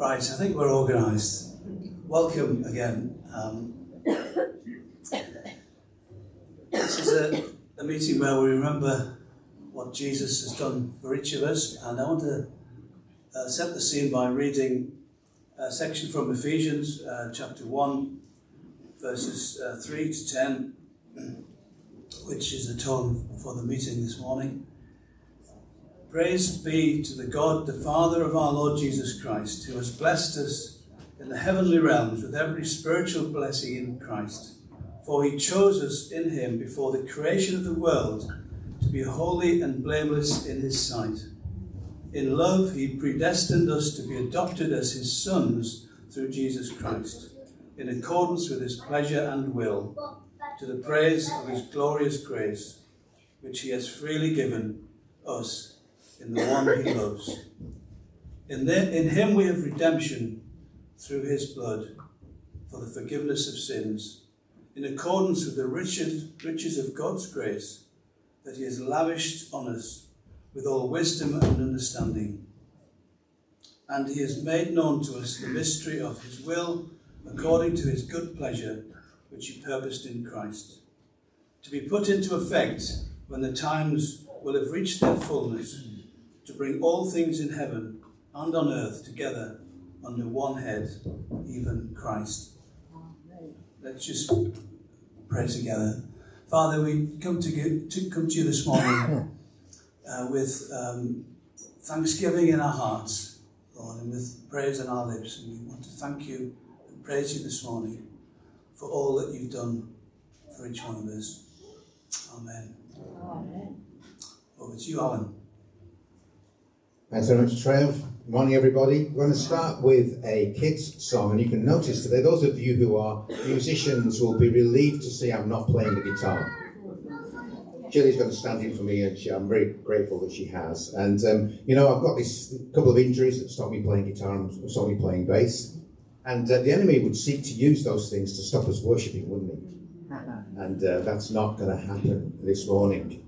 Right, I think we're organised. Welcome again. Um, this is a, a meeting where we remember what Jesus has done for each of us, and I want to uh, set the scene by reading a section from Ephesians uh, chapter 1, verses uh, 3 to 10, which is the tone for the meeting this morning. Praise be to the God, the Father of our Lord Jesus Christ, who has blessed us in the heavenly realms with every spiritual blessing in Christ. For he chose us in him before the creation of the world to be holy and blameless in his sight. In love, he predestined us to be adopted as his sons through Jesus Christ, in accordance with his pleasure and will, to the praise of his glorious grace, which he has freely given us in the one he loves. In, the, in him we have redemption through his blood for the forgiveness of sins, in accordance with the riches, riches of God's grace that he has lavished on us with all wisdom and understanding. And he has made known to us the mystery of his will according to his good pleasure, which he purposed in Christ, to be put into effect when the times will have reached their fullness to bring all things in heaven and on earth together under one head, even Christ. Let's just pray together. Father, we come to, you, to come to you this morning uh, with um, thanksgiving in our hearts, Lord, and with praise on our lips. And we want to thank you and praise you this morning for all that you've done for each one of us. Amen. Amen. Over to you, Alan. Thanks very much, Trev. Good morning, everybody. We're going to start with a kids' song, and you can notice today, those of you who are musicians will be relieved to see I'm not playing the guitar. Jilly's going to stand in for me, and she, I'm very grateful that she has. And um, you know, I've got this couple of injuries that stop me playing guitar and stop me playing bass. And uh, the enemy would seek to use those things to stop us worshipping, wouldn't he? And uh, that's not going to happen this morning.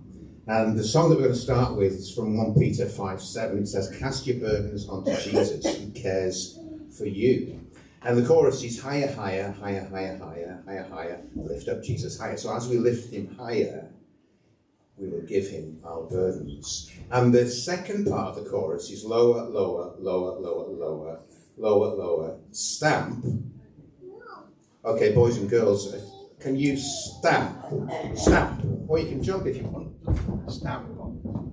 And the song that we're going to start with is from 1 Peter 5 7. It says, Cast your burdens onto Jesus, who cares for you. And the chorus is higher, higher, higher, higher, higher, higher, higher. Lift up Jesus higher. So as we lift him higher, we will give him our burdens. And the second part of the chorus is lower, lower, lower, lower, lower, lower, lower. Stamp. Okay, boys and girls, uh, can you stamp? Stamp. Or you can jump if you want. Stamp.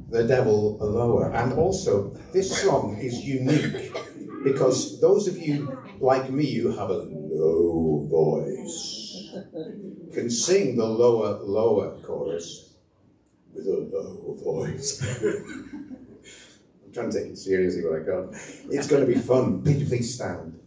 The devil lower. And also, this song is unique because those of you like me you have a low voice can sing the lower, lower chorus with a low voice. I'm trying to take it seriously, but I can't. It's going to be fun. Please, please stand.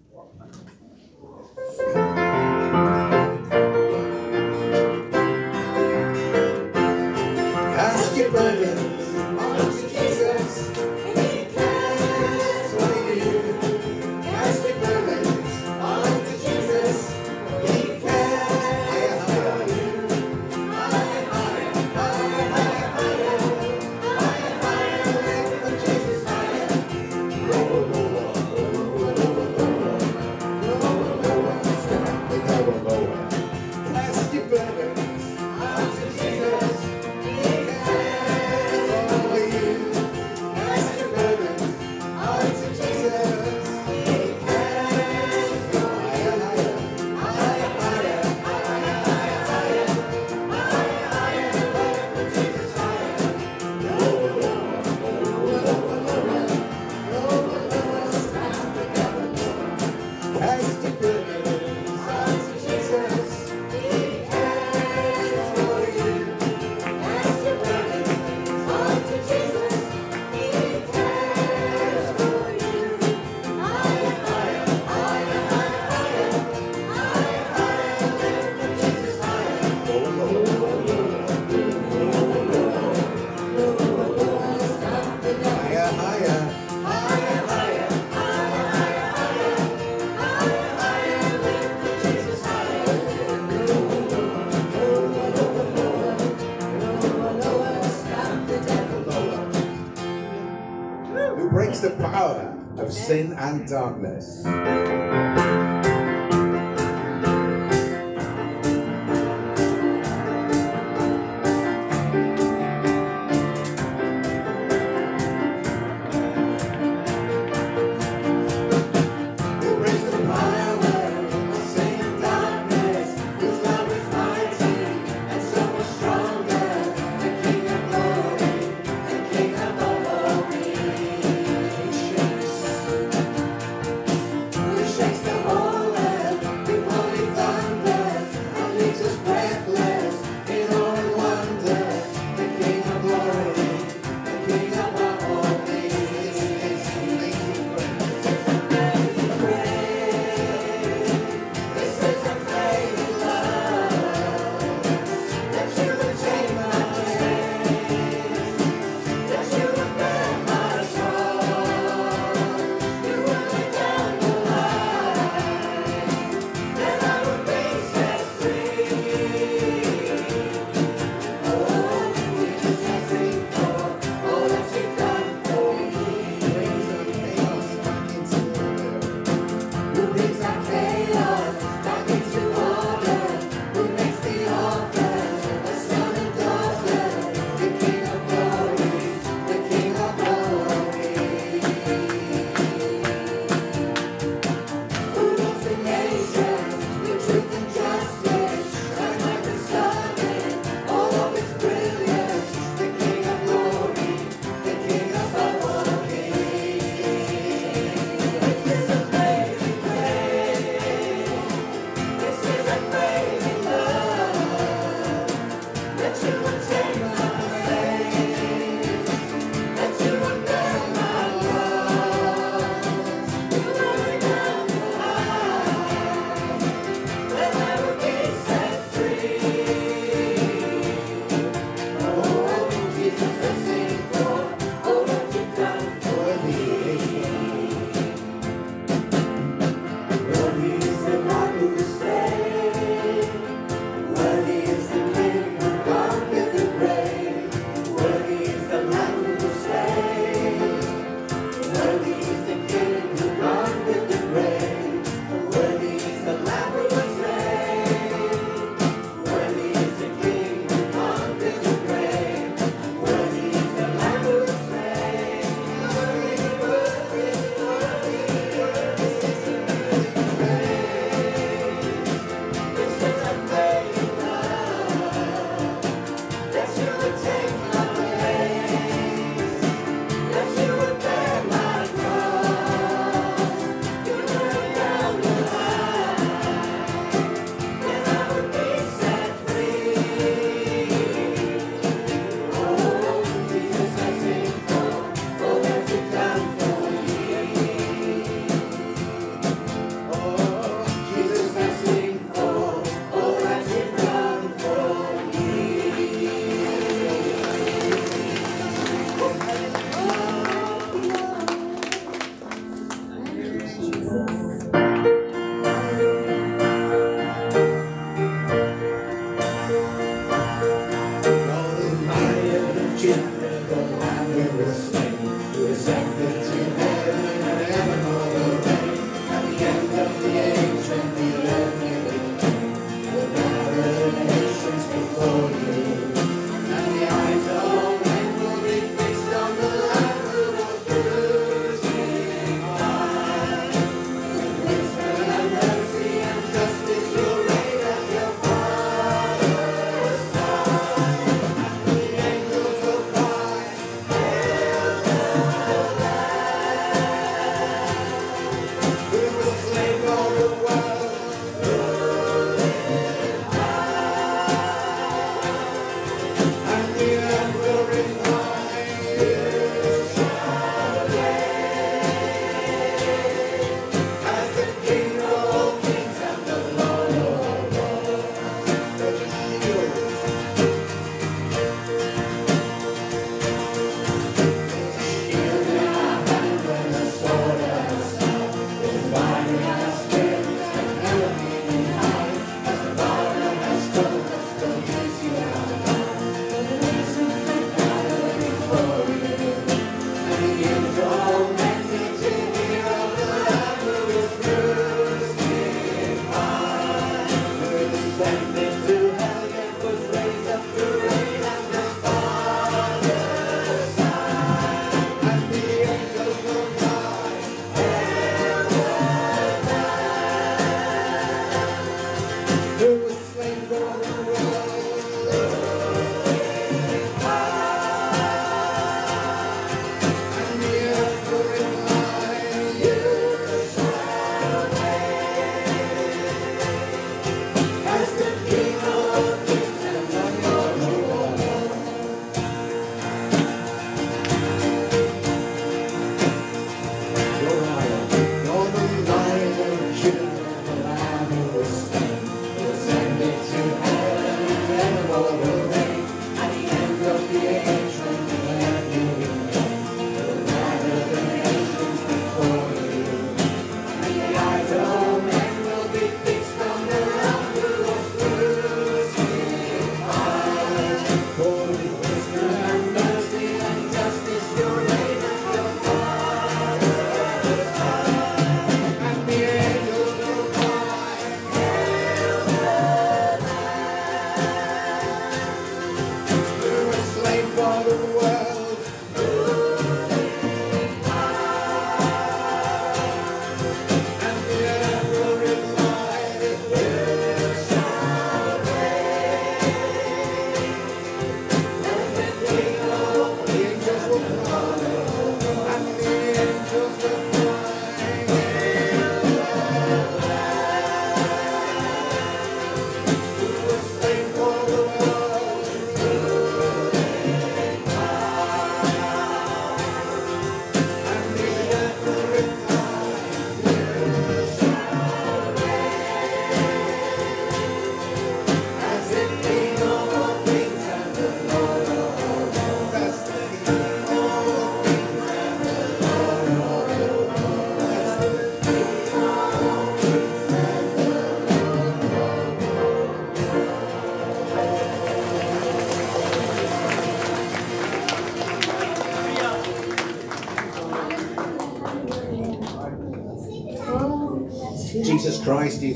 Sin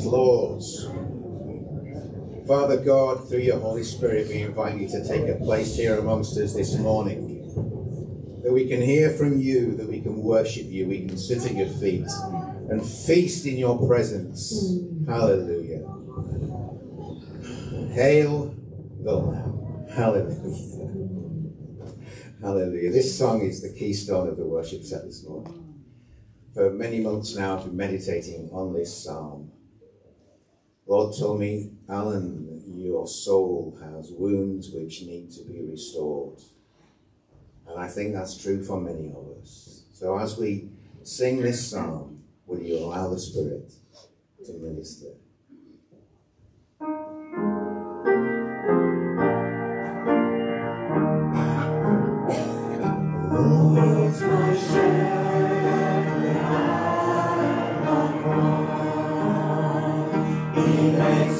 Lord. Father God, through your Holy Spirit, we invite you to take a place here amongst us this morning. That we can hear from you, that we can worship you, we can sit at your feet and feast in your presence. Hallelujah. Hail the Lamb. Hallelujah. Hallelujah. This song is the keystone of the worship set this morning for many months now, I've been meditating on this psalm. Lord told me, Alan, your soul has wounds which need to be restored. And I think that's true for many of us. So as we sing this psalm, will you allow the Spirit to minister? Lord's my. And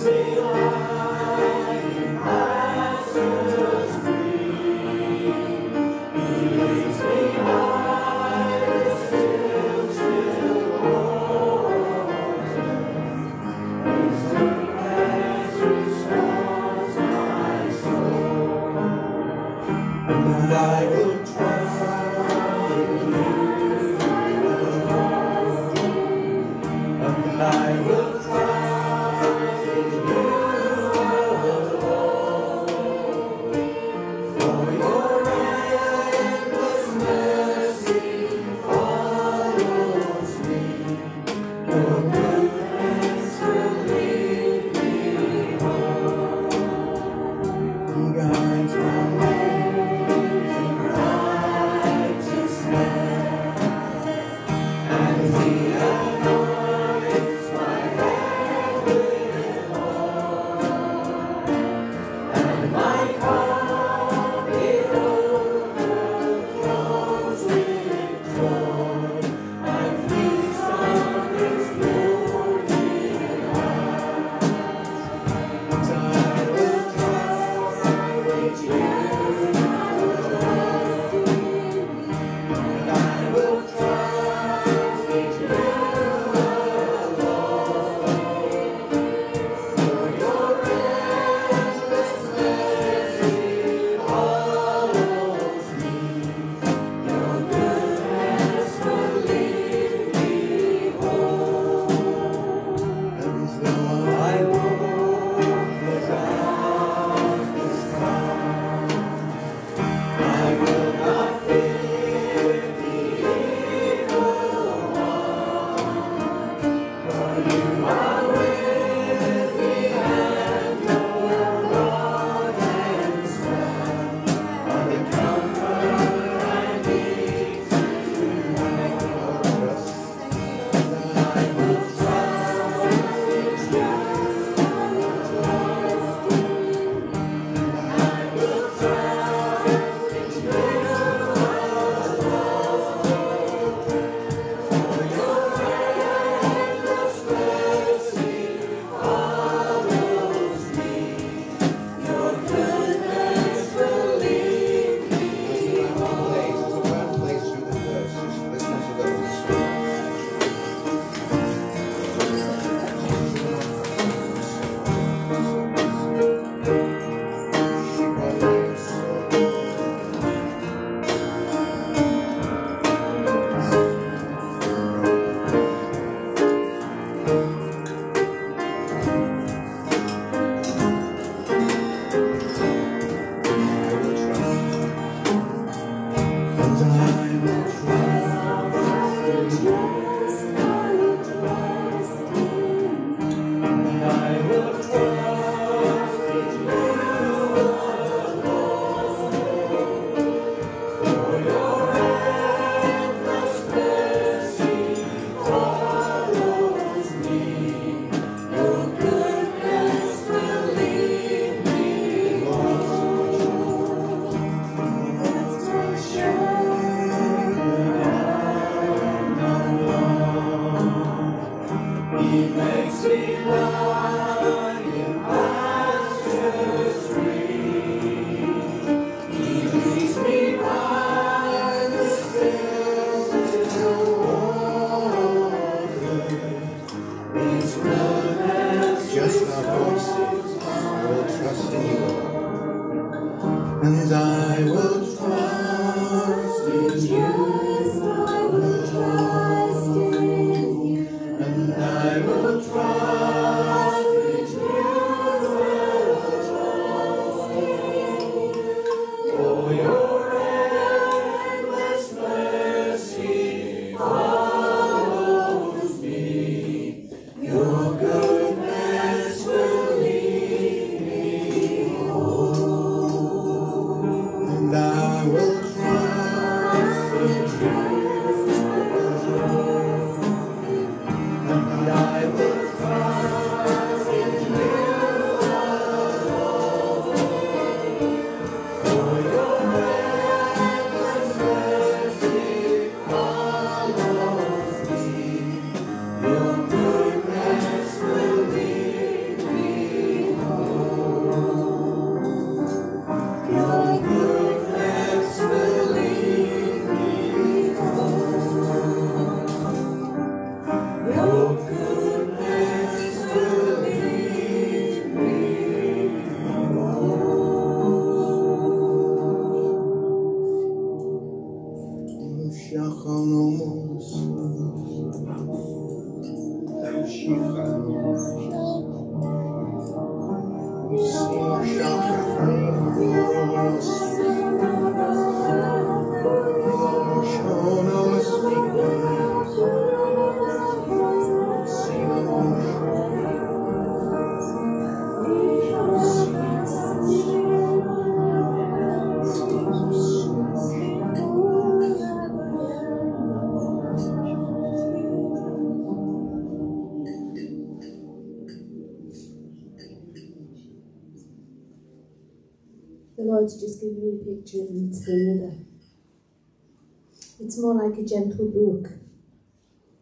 like a gentle brook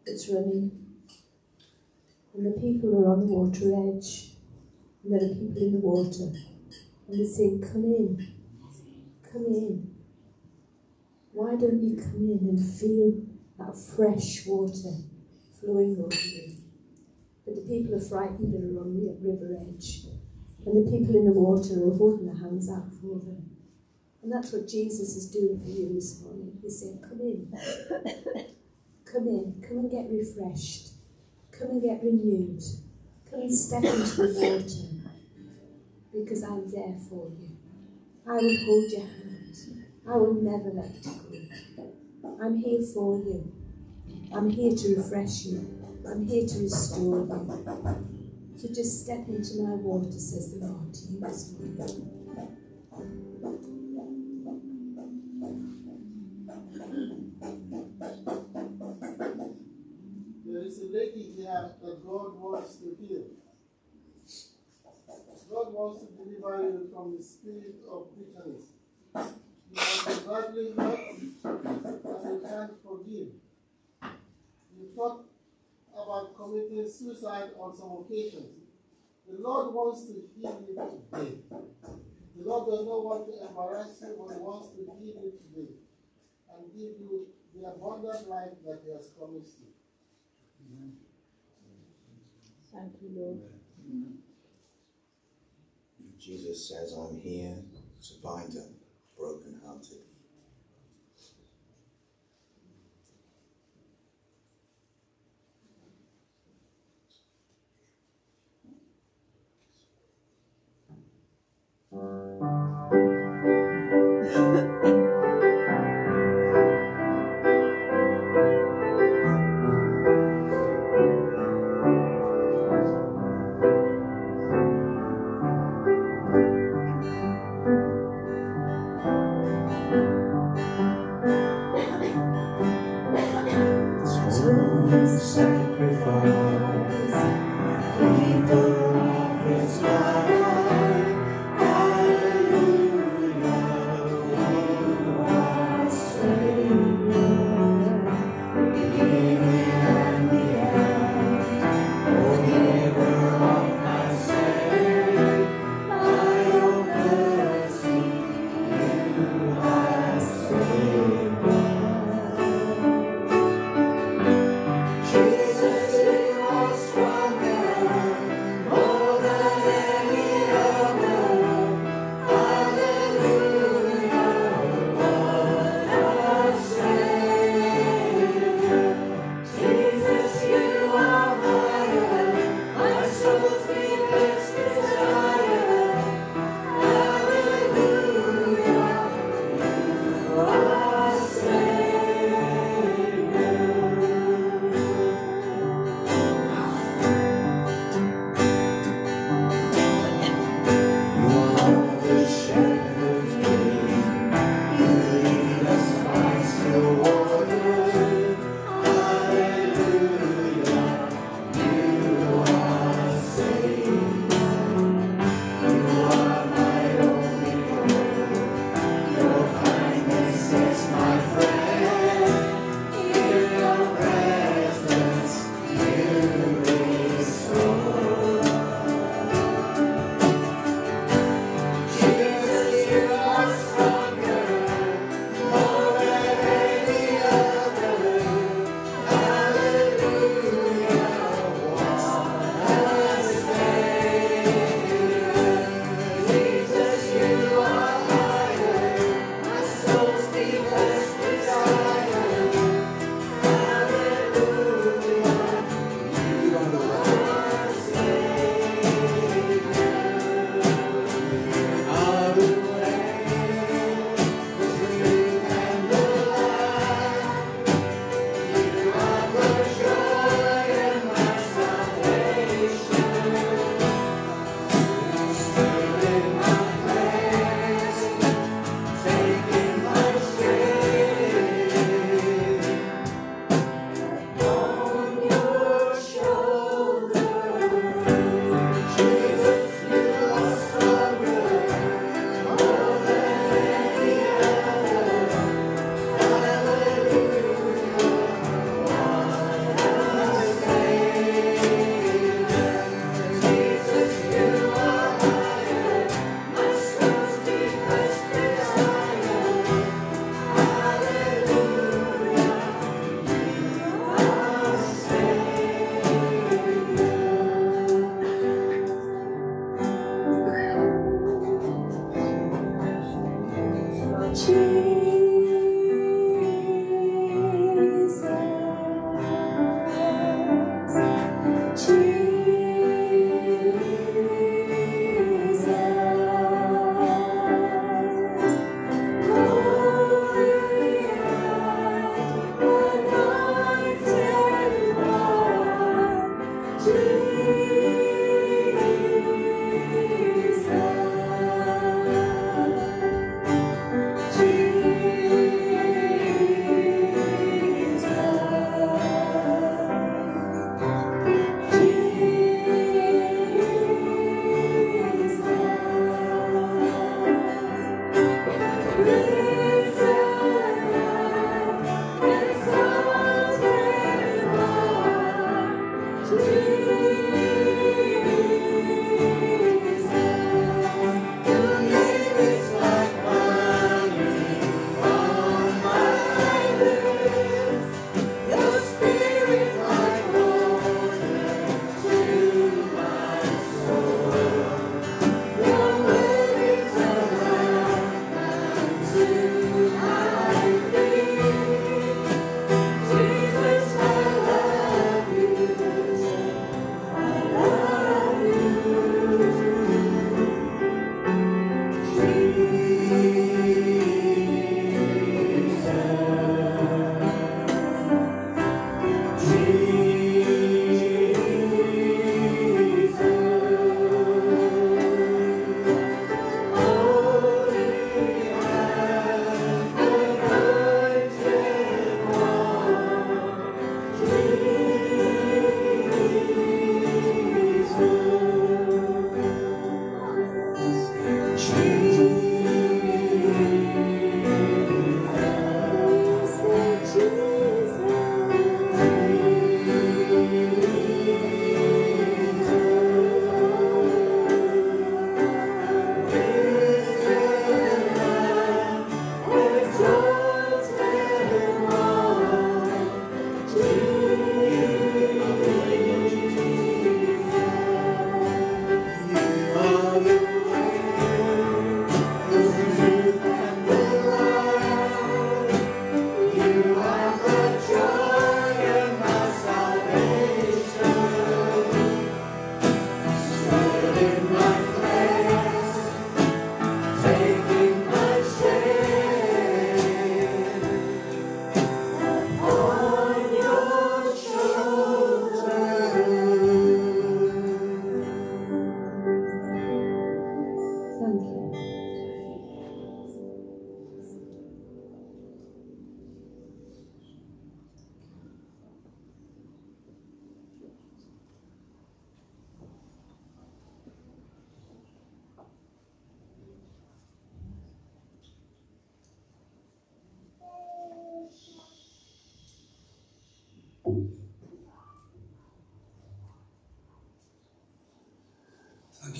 that's running. And the people are on the water edge. And there are people in the water. And they say, Come in. Come in. Why don't you come in and feel that fresh water flowing over you? But the people are frightened that are on the river edge. And the people in the water are holding their hands out for them. And that's what Jesus is doing for you this morning. He's saying, Come in. Come in. Come and get refreshed. Come and get renewed. Come and step into the water. Because I'm there for you. I will hold your hand. I will never let you go. I'm here for you. I'm here to refresh you. I'm here to restore you. So just step into my water, says the Lord to you this morning. There is a lady here that God wants to heal. God wants to deliver you from the spirit of bitterness. You have been battling and you can't forgive. You thought about committing suicide on some occasions. The Lord wants to heal you today. The Lord does not want to embarrass you, but He wants to heal you today and give you the abundant life that He has promised you. Thank you, Lord. Jesus says, I'm here to bind up brokenhearted.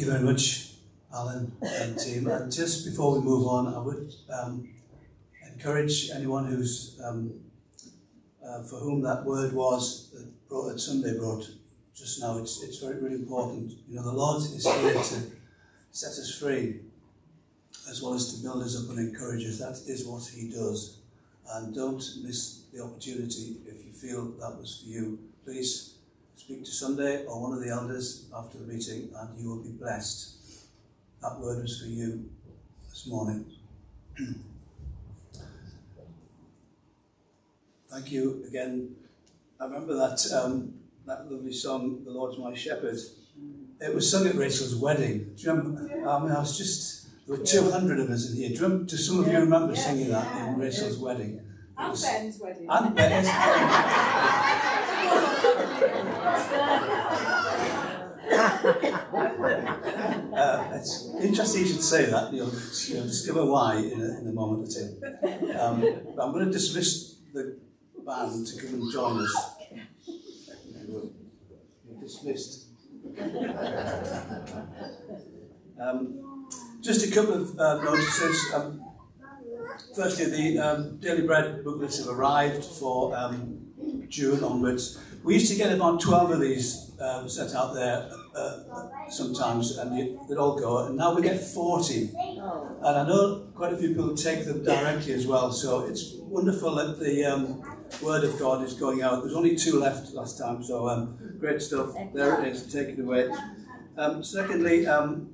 You very much, Alan and team. And just before we move on, I would um, encourage anyone who's um, uh, for whom that word was that, brought, that Sunday brought just now. It's it's very really important. You know, the Lord is here to set us free, as well as to build us up and encourage us. That is what He does. And don't miss the opportunity if you feel that was for you. Please speak to Sunday or one of the elders after the meeting, and you will be blessed. That word was for you this morning. Thank you again. I remember that um, that lovely song, "The Lord's My Shepherd." It was sung at Rachel's wedding. Do you remember? I mean, I was just there were two hundred of us in here. Do, you remember, do some of you remember singing that in Rachel's wedding? And Ben's wedding. and Ben's. uh, it's interesting you should say that. You'll, you'll discover why in a, in a moment or two. Um, but I'm going to dismiss the band to come and join us. You're dismissed. um, just a couple of uh, notices. Um, firstly, the um, Daily Bread booklets have arrived for um, June onwards. We used to get about 12 of these um, set out there uh, sometimes, and they'd all go, and now we get 40. And I know quite a few people take them directly as well, so it's wonderful that the um, Word of God is going out. There's only two left last time, so um, great stuff. There it is, take it away. Um, secondly, um,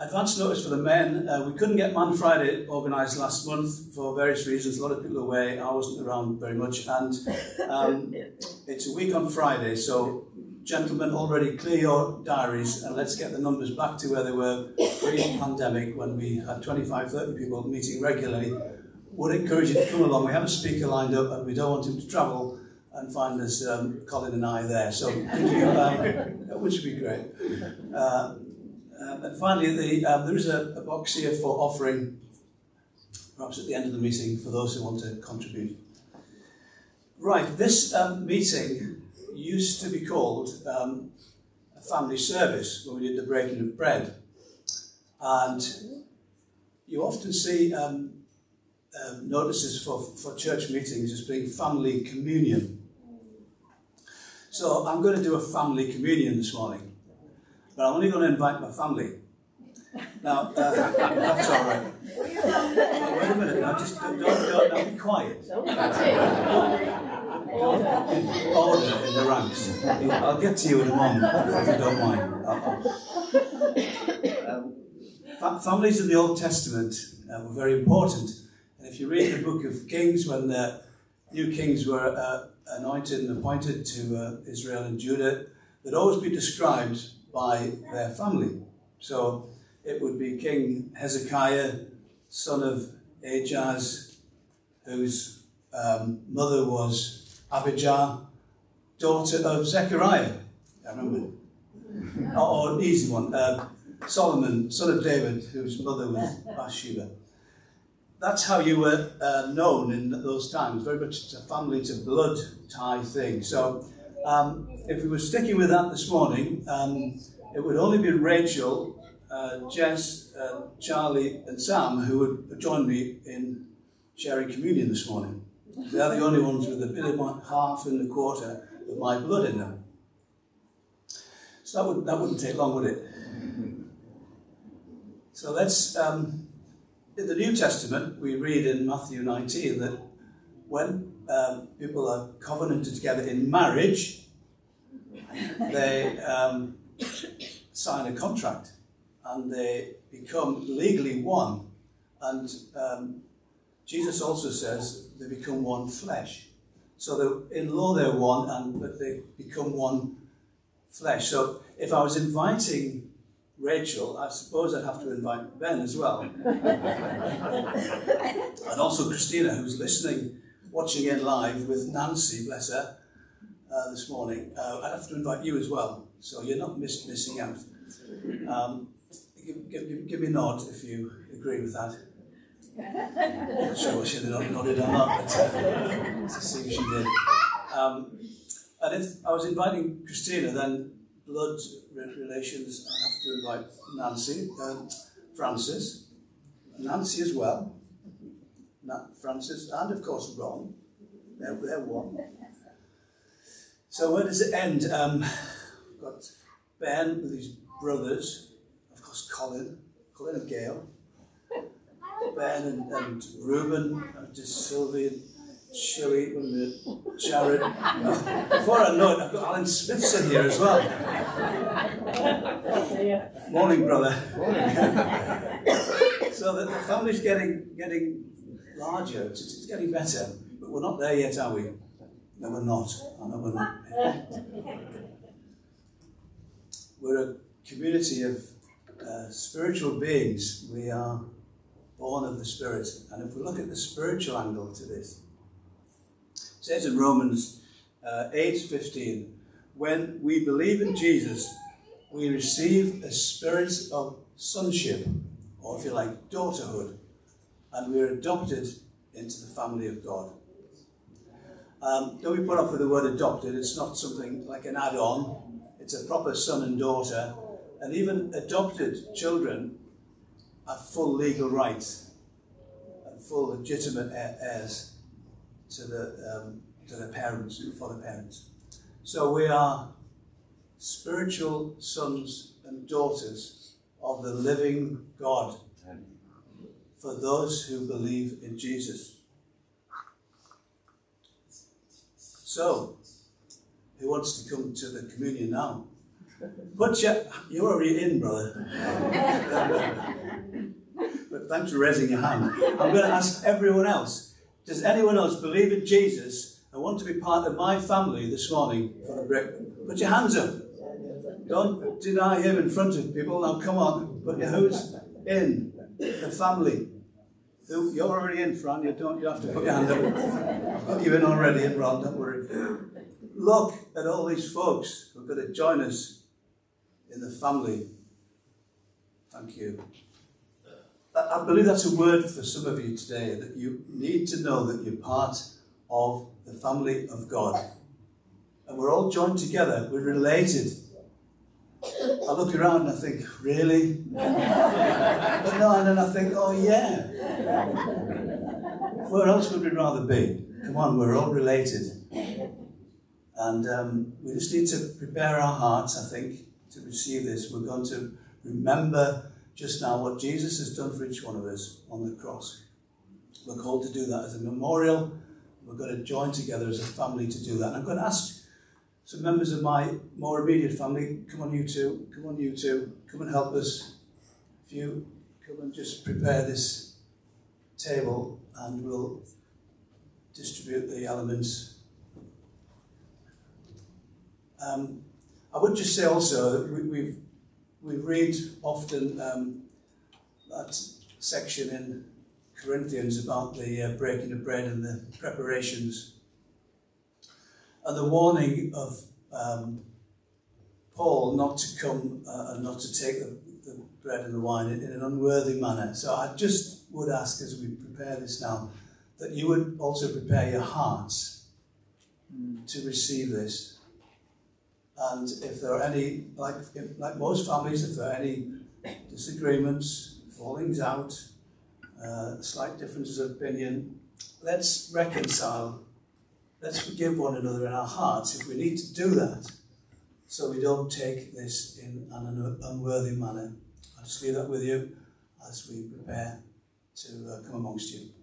advance notice for the men. Uh, we couldn't get Man Friday organised last month for various reasons. A lot of people away. I wasn't around very much, and um, it's a week on Friday. So, gentlemen, already clear your diaries and let's get the numbers back to where they were pre-pandemic when we had 25, 30 people meeting regularly. Would encourage you to come along. We have a speaker lined up, and we don't want him to travel and find us, um, Colin and I, there. So, could you, um, which would be great. Uh, and finally, the, um, there is a, a box here for offering, perhaps at the end of the meeting, for those who want to contribute. Right, this um, meeting used to be called um, a family service when we did the breaking of bread. And you often see um, um, notices for, for church meetings as being family communion. So I'm going to do a family communion this morning but I'm only going to invite my family. Now, uh, that's all right. Now, wait a minute, now just don't, don't, don't be quiet. Order in the ranks. I'll get to you in a moment, if you don't mind. Um, fa- families in the Old Testament uh, were very important. And if you read the book of Kings, when the new kings were uh, anointed and appointed to uh, Israel and Judah, they'd always be described by their family. So it would be King Hezekiah, son of Ahaz, whose um, mother was Abijah, daughter of Zechariah. I remember. or, or an easy one. Uh, Solomon, son of David, whose mother was Bathsheba. That's how you were uh, known in those times. Very much it's a family, a blood tie thing. So um, if we were sticking with that this morning, um, it would only be Rachel, uh, Jess, uh, Charlie, and Sam who would join me in sharing communion this morning. They're the only ones with a bit of half and a quarter of my blood in them. So that, would, that wouldn't take long, would it? So let's. Um, in the New Testament, we read in Matthew 19 that when um, people are covenanted together in marriage, they um, sign a contract and they become legally one. And um, Jesus also says they become one flesh. So in law they're one, and but they become one flesh. So if I was inviting Rachel, I suppose I'd have to invite Ben as well. and also Christina, who's listening, watching in live with Nancy, bless her, uh, this morning. Uh, I'd have to invite you as well, so you're not miss- missing out. Um, give, give, give me a nod if you agree with that. Not sure she nodded or not, but uh, to see if she did. Um, and if I was inviting Christina, then blood relations, I have to invite Nancy, um, Francis, Nancy as well, Francis, and of course Ron. They're, they're one. So where does it end? Um, we've got Ben with his brothers, of course Colin, Colin and Gail, Ben and, and Reuben, and just Sylvie and Shirley and Jared. Before I know it, I've got Alan Smithson here as well. Morning, brother. Morning. so the, the family's getting getting larger. It's, it's getting better, but we're not there yet, are we? No, we're not. I know we're not. We're a community of uh, spiritual beings. We are born of the Spirit. And if we look at the spiritual angle to this, it says in Romans uh, 8:15, when we believe in Jesus, we receive a spirit of sonship, or if you like, daughterhood, and we are adopted into the family of God. Um, don't be put off with the word adopted, it's not something like an add on, it's a proper son and daughter. And even adopted children have full legal rights and full legitimate heirs to the, um, to the parents, for the parents. So we are spiritual sons and daughters of the living God for those who believe in Jesus. So, who wants to come to the communion now? Put your, you're already in, brother. but thanks for raising your hand. I'm going to ask everyone else. Does anyone else believe in Jesus and want to be part of my family this morning for the break? Put your hands up. Don't deny him in front of people. Now, come on. Put your who's in the family. You're already in, Fran. You don't. You have to put your hand up. You've in already, and Ron. Don't worry. Look at all these folks who are going to join us in the family. Thank you. I believe that's a word for some of you today that you need to know that you're part of the family of God. And we're all joined together, we're related. I look around and I think, really? but no, and then I think, oh yeah. Where else would we rather be? Come on, we're all related. And um, we just need to prepare our hearts, I think, to receive this. We're going to remember just now what Jesus has done for each one of us on the cross. We're called to do that as a memorial. We're going to join together as a family to do that. And I'm going to ask some members of my more immediate family, come on, you two, come on, you two, come and help us. If you come and just prepare this table and we'll distribute the elements. Um, I would just say also, we, we've, we read often um, that section in Corinthians about the uh, breaking of bread and the preparations and the warning of um, Paul not to come uh, and not to take the, the bread and the wine in, in, an unworthy manner. So I just would ask as we prepare this now that you would also prepare your hearts to receive this. And if there are any, like, like most families, if there are any disagreements, fallings out, uh, slight differences of opinion, let's reconcile Let's forgive one another in our hearts if we need to do that so we don't take this in an unworthy manner. I'll just leave that with you as we prepare to uh, come amongst you.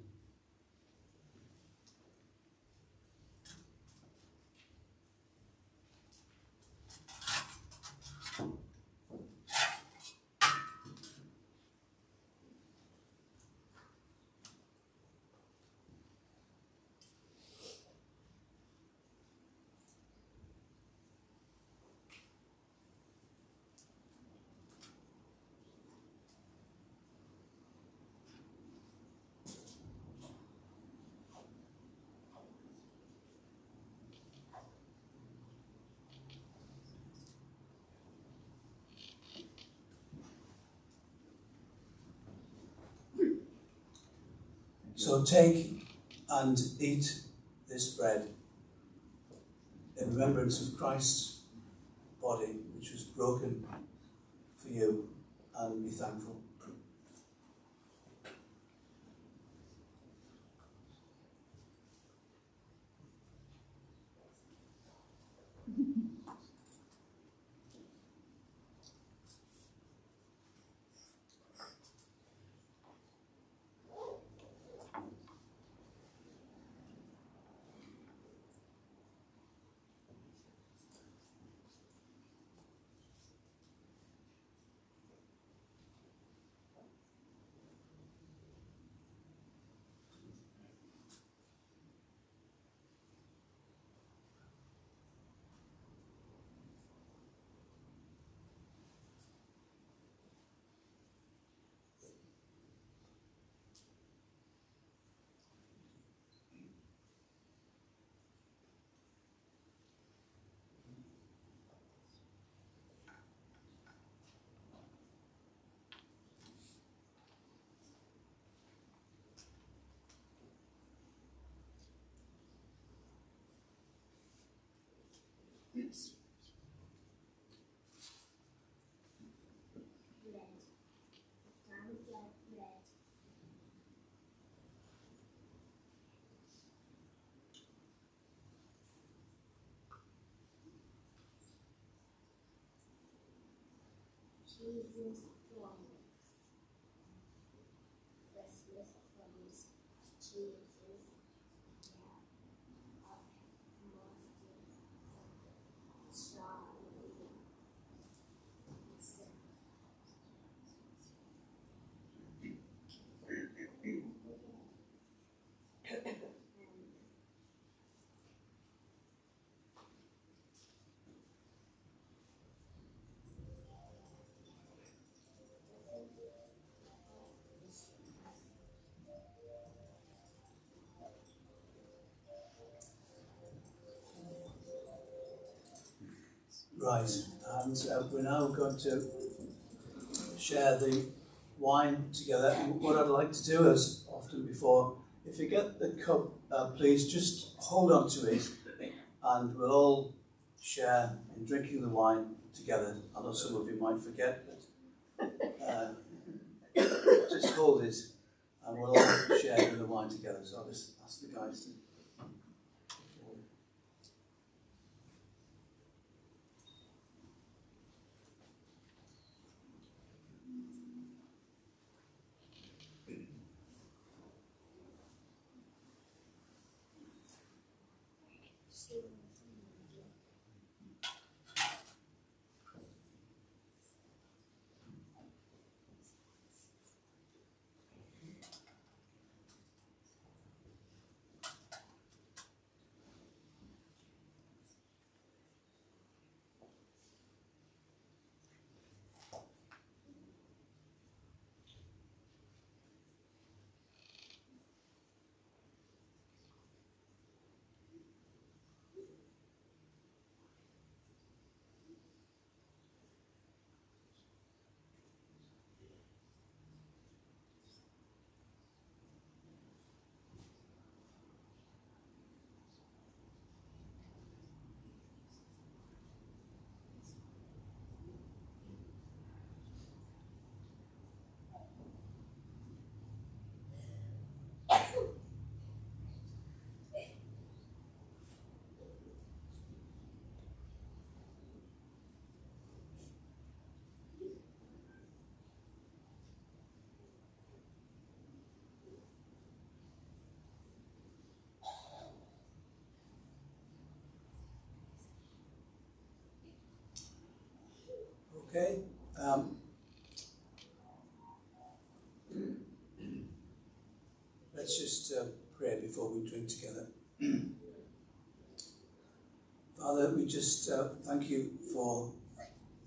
So take and eat this bread in remembrance of Christ's body, which was broken for you, and be thankful. Red. Jesus Right, and uh, we're now going to share the wine together. And what I'd like to do, as often before, if you get the cup, uh, please just hold on to it, and we'll all share in drinking the wine together. I know some of you might forget, but uh, just hold it, and we'll all share in the wine together. So I'll just ask the guys to. Okay. Um, let's just uh, pray before we drink together. Father, we just uh, thank you for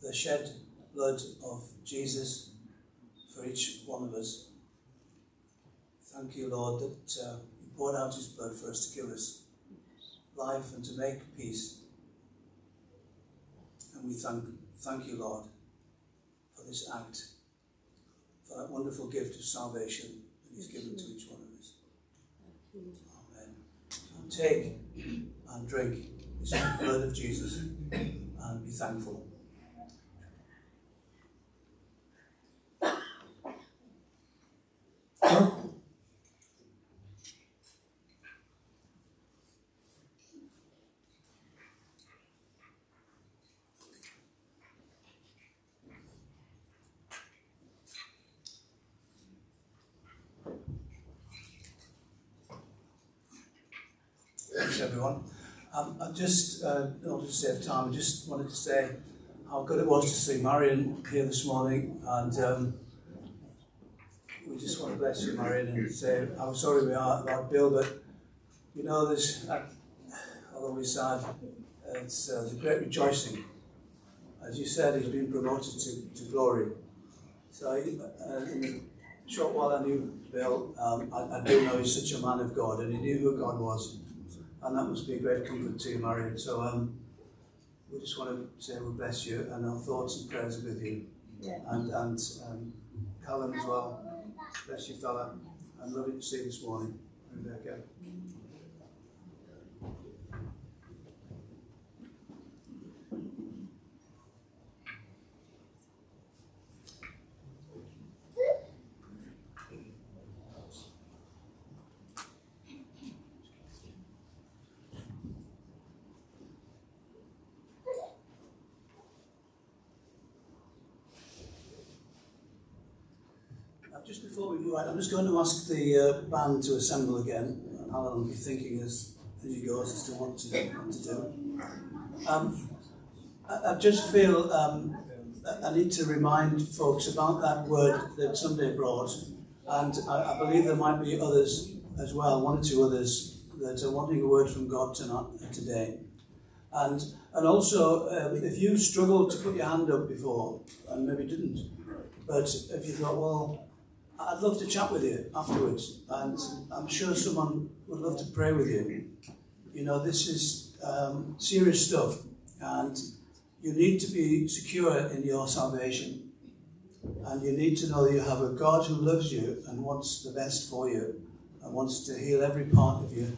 the shed blood of Jesus for each one of us. Thank you, Lord, that uh, you poured out his blood for us to give us life and to make peace. And we thank, thank you, Lord, this act, for that wonderful gift of salvation that He's given to each one of us. Amen. Take and drink. This is blood of Jesus and be thankful. Everyone. Um, I just, uh, order to save time, I just wanted to say how good it was to see Marion here this morning, and um, we just want to bless you, Marion, and say how sorry we are about Bill, but you know, there's, uh, although we're sad, it's uh, a great rejoicing. As you said, he's been promoted to, to glory. So, uh, in the short while I knew Bill, um, I, I do know he's such a man of God, and he knew who God was and that must be a great comfort to you, Marion. So um, we just want to say we bless you, and our thoughts and prayers are with you, Yeah. and and um, Callum as well. Bless you, fella, and lovely to see you this morning, Rebecca. Uh, Just on, I'm just going to ask the uh, band to assemble again, and Alan will be thinking as, as you goes as to what to, what to do. Um, I, I just feel um, I- I need to remind folks about that word that Sunday brought, and I, I believe there might be others as well, one or two others that are wanting a word from God tonight, today. And and also, um, if you struggled to put your hand up before and maybe didn't, but if you thought, well, I'd love to chat with you afterwards, and I'm sure someone would love to pray with you. You know, this is um, serious stuff, and you need to be secure in your salvation. And you need to know that you have a God who loves you and wants the best for you and wants to heal every part of your,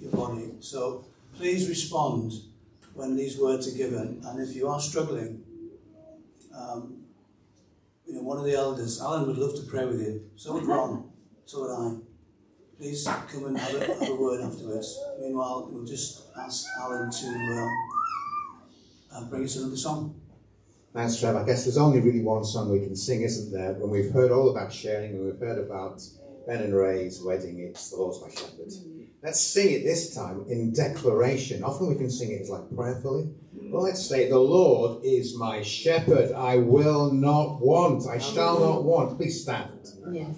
your body. So please respond when these words are given. And if you are struggling, um, you know, one of the elders, Alan would love to pray with you. So would Ron. So would I. Please come and have a, have a word afterwards. Meanwhile, we'll just ask Alan to uh, uh, bring us another song. Thanks, Trev. I guess there's only really one song we can sing, isn't there? When we've heard all about sharing and we've heard about Ben and Ray's wedding, it's The Lord's My Shepherd. Let's sing it this time in declaration. Often we can sing it like prayerfully. But let's say, The Lord is my shepherd. I will not want. I shall not want. Please stand. Yes.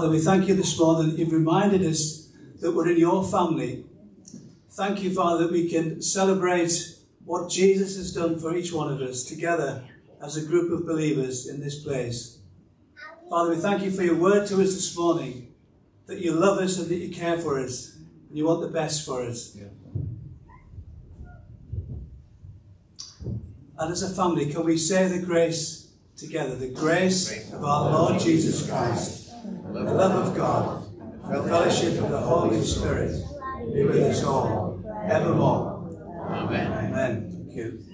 Father, we thank you this morning that you've reminded us that we're in your family. Thank you, Father, that we can celebrate what Jesus has done for each one of us together as a group of believers in this place. Father, we thank you for your word to us this morning, that you love us and that you care for us, and you want the best for us. And as a family, can we say the grace together? The grace of our Lord Jesus Christ, the love of God, the fellowship of the Holy Spirit be with us all, evermore. Amen. Amen. Thank you.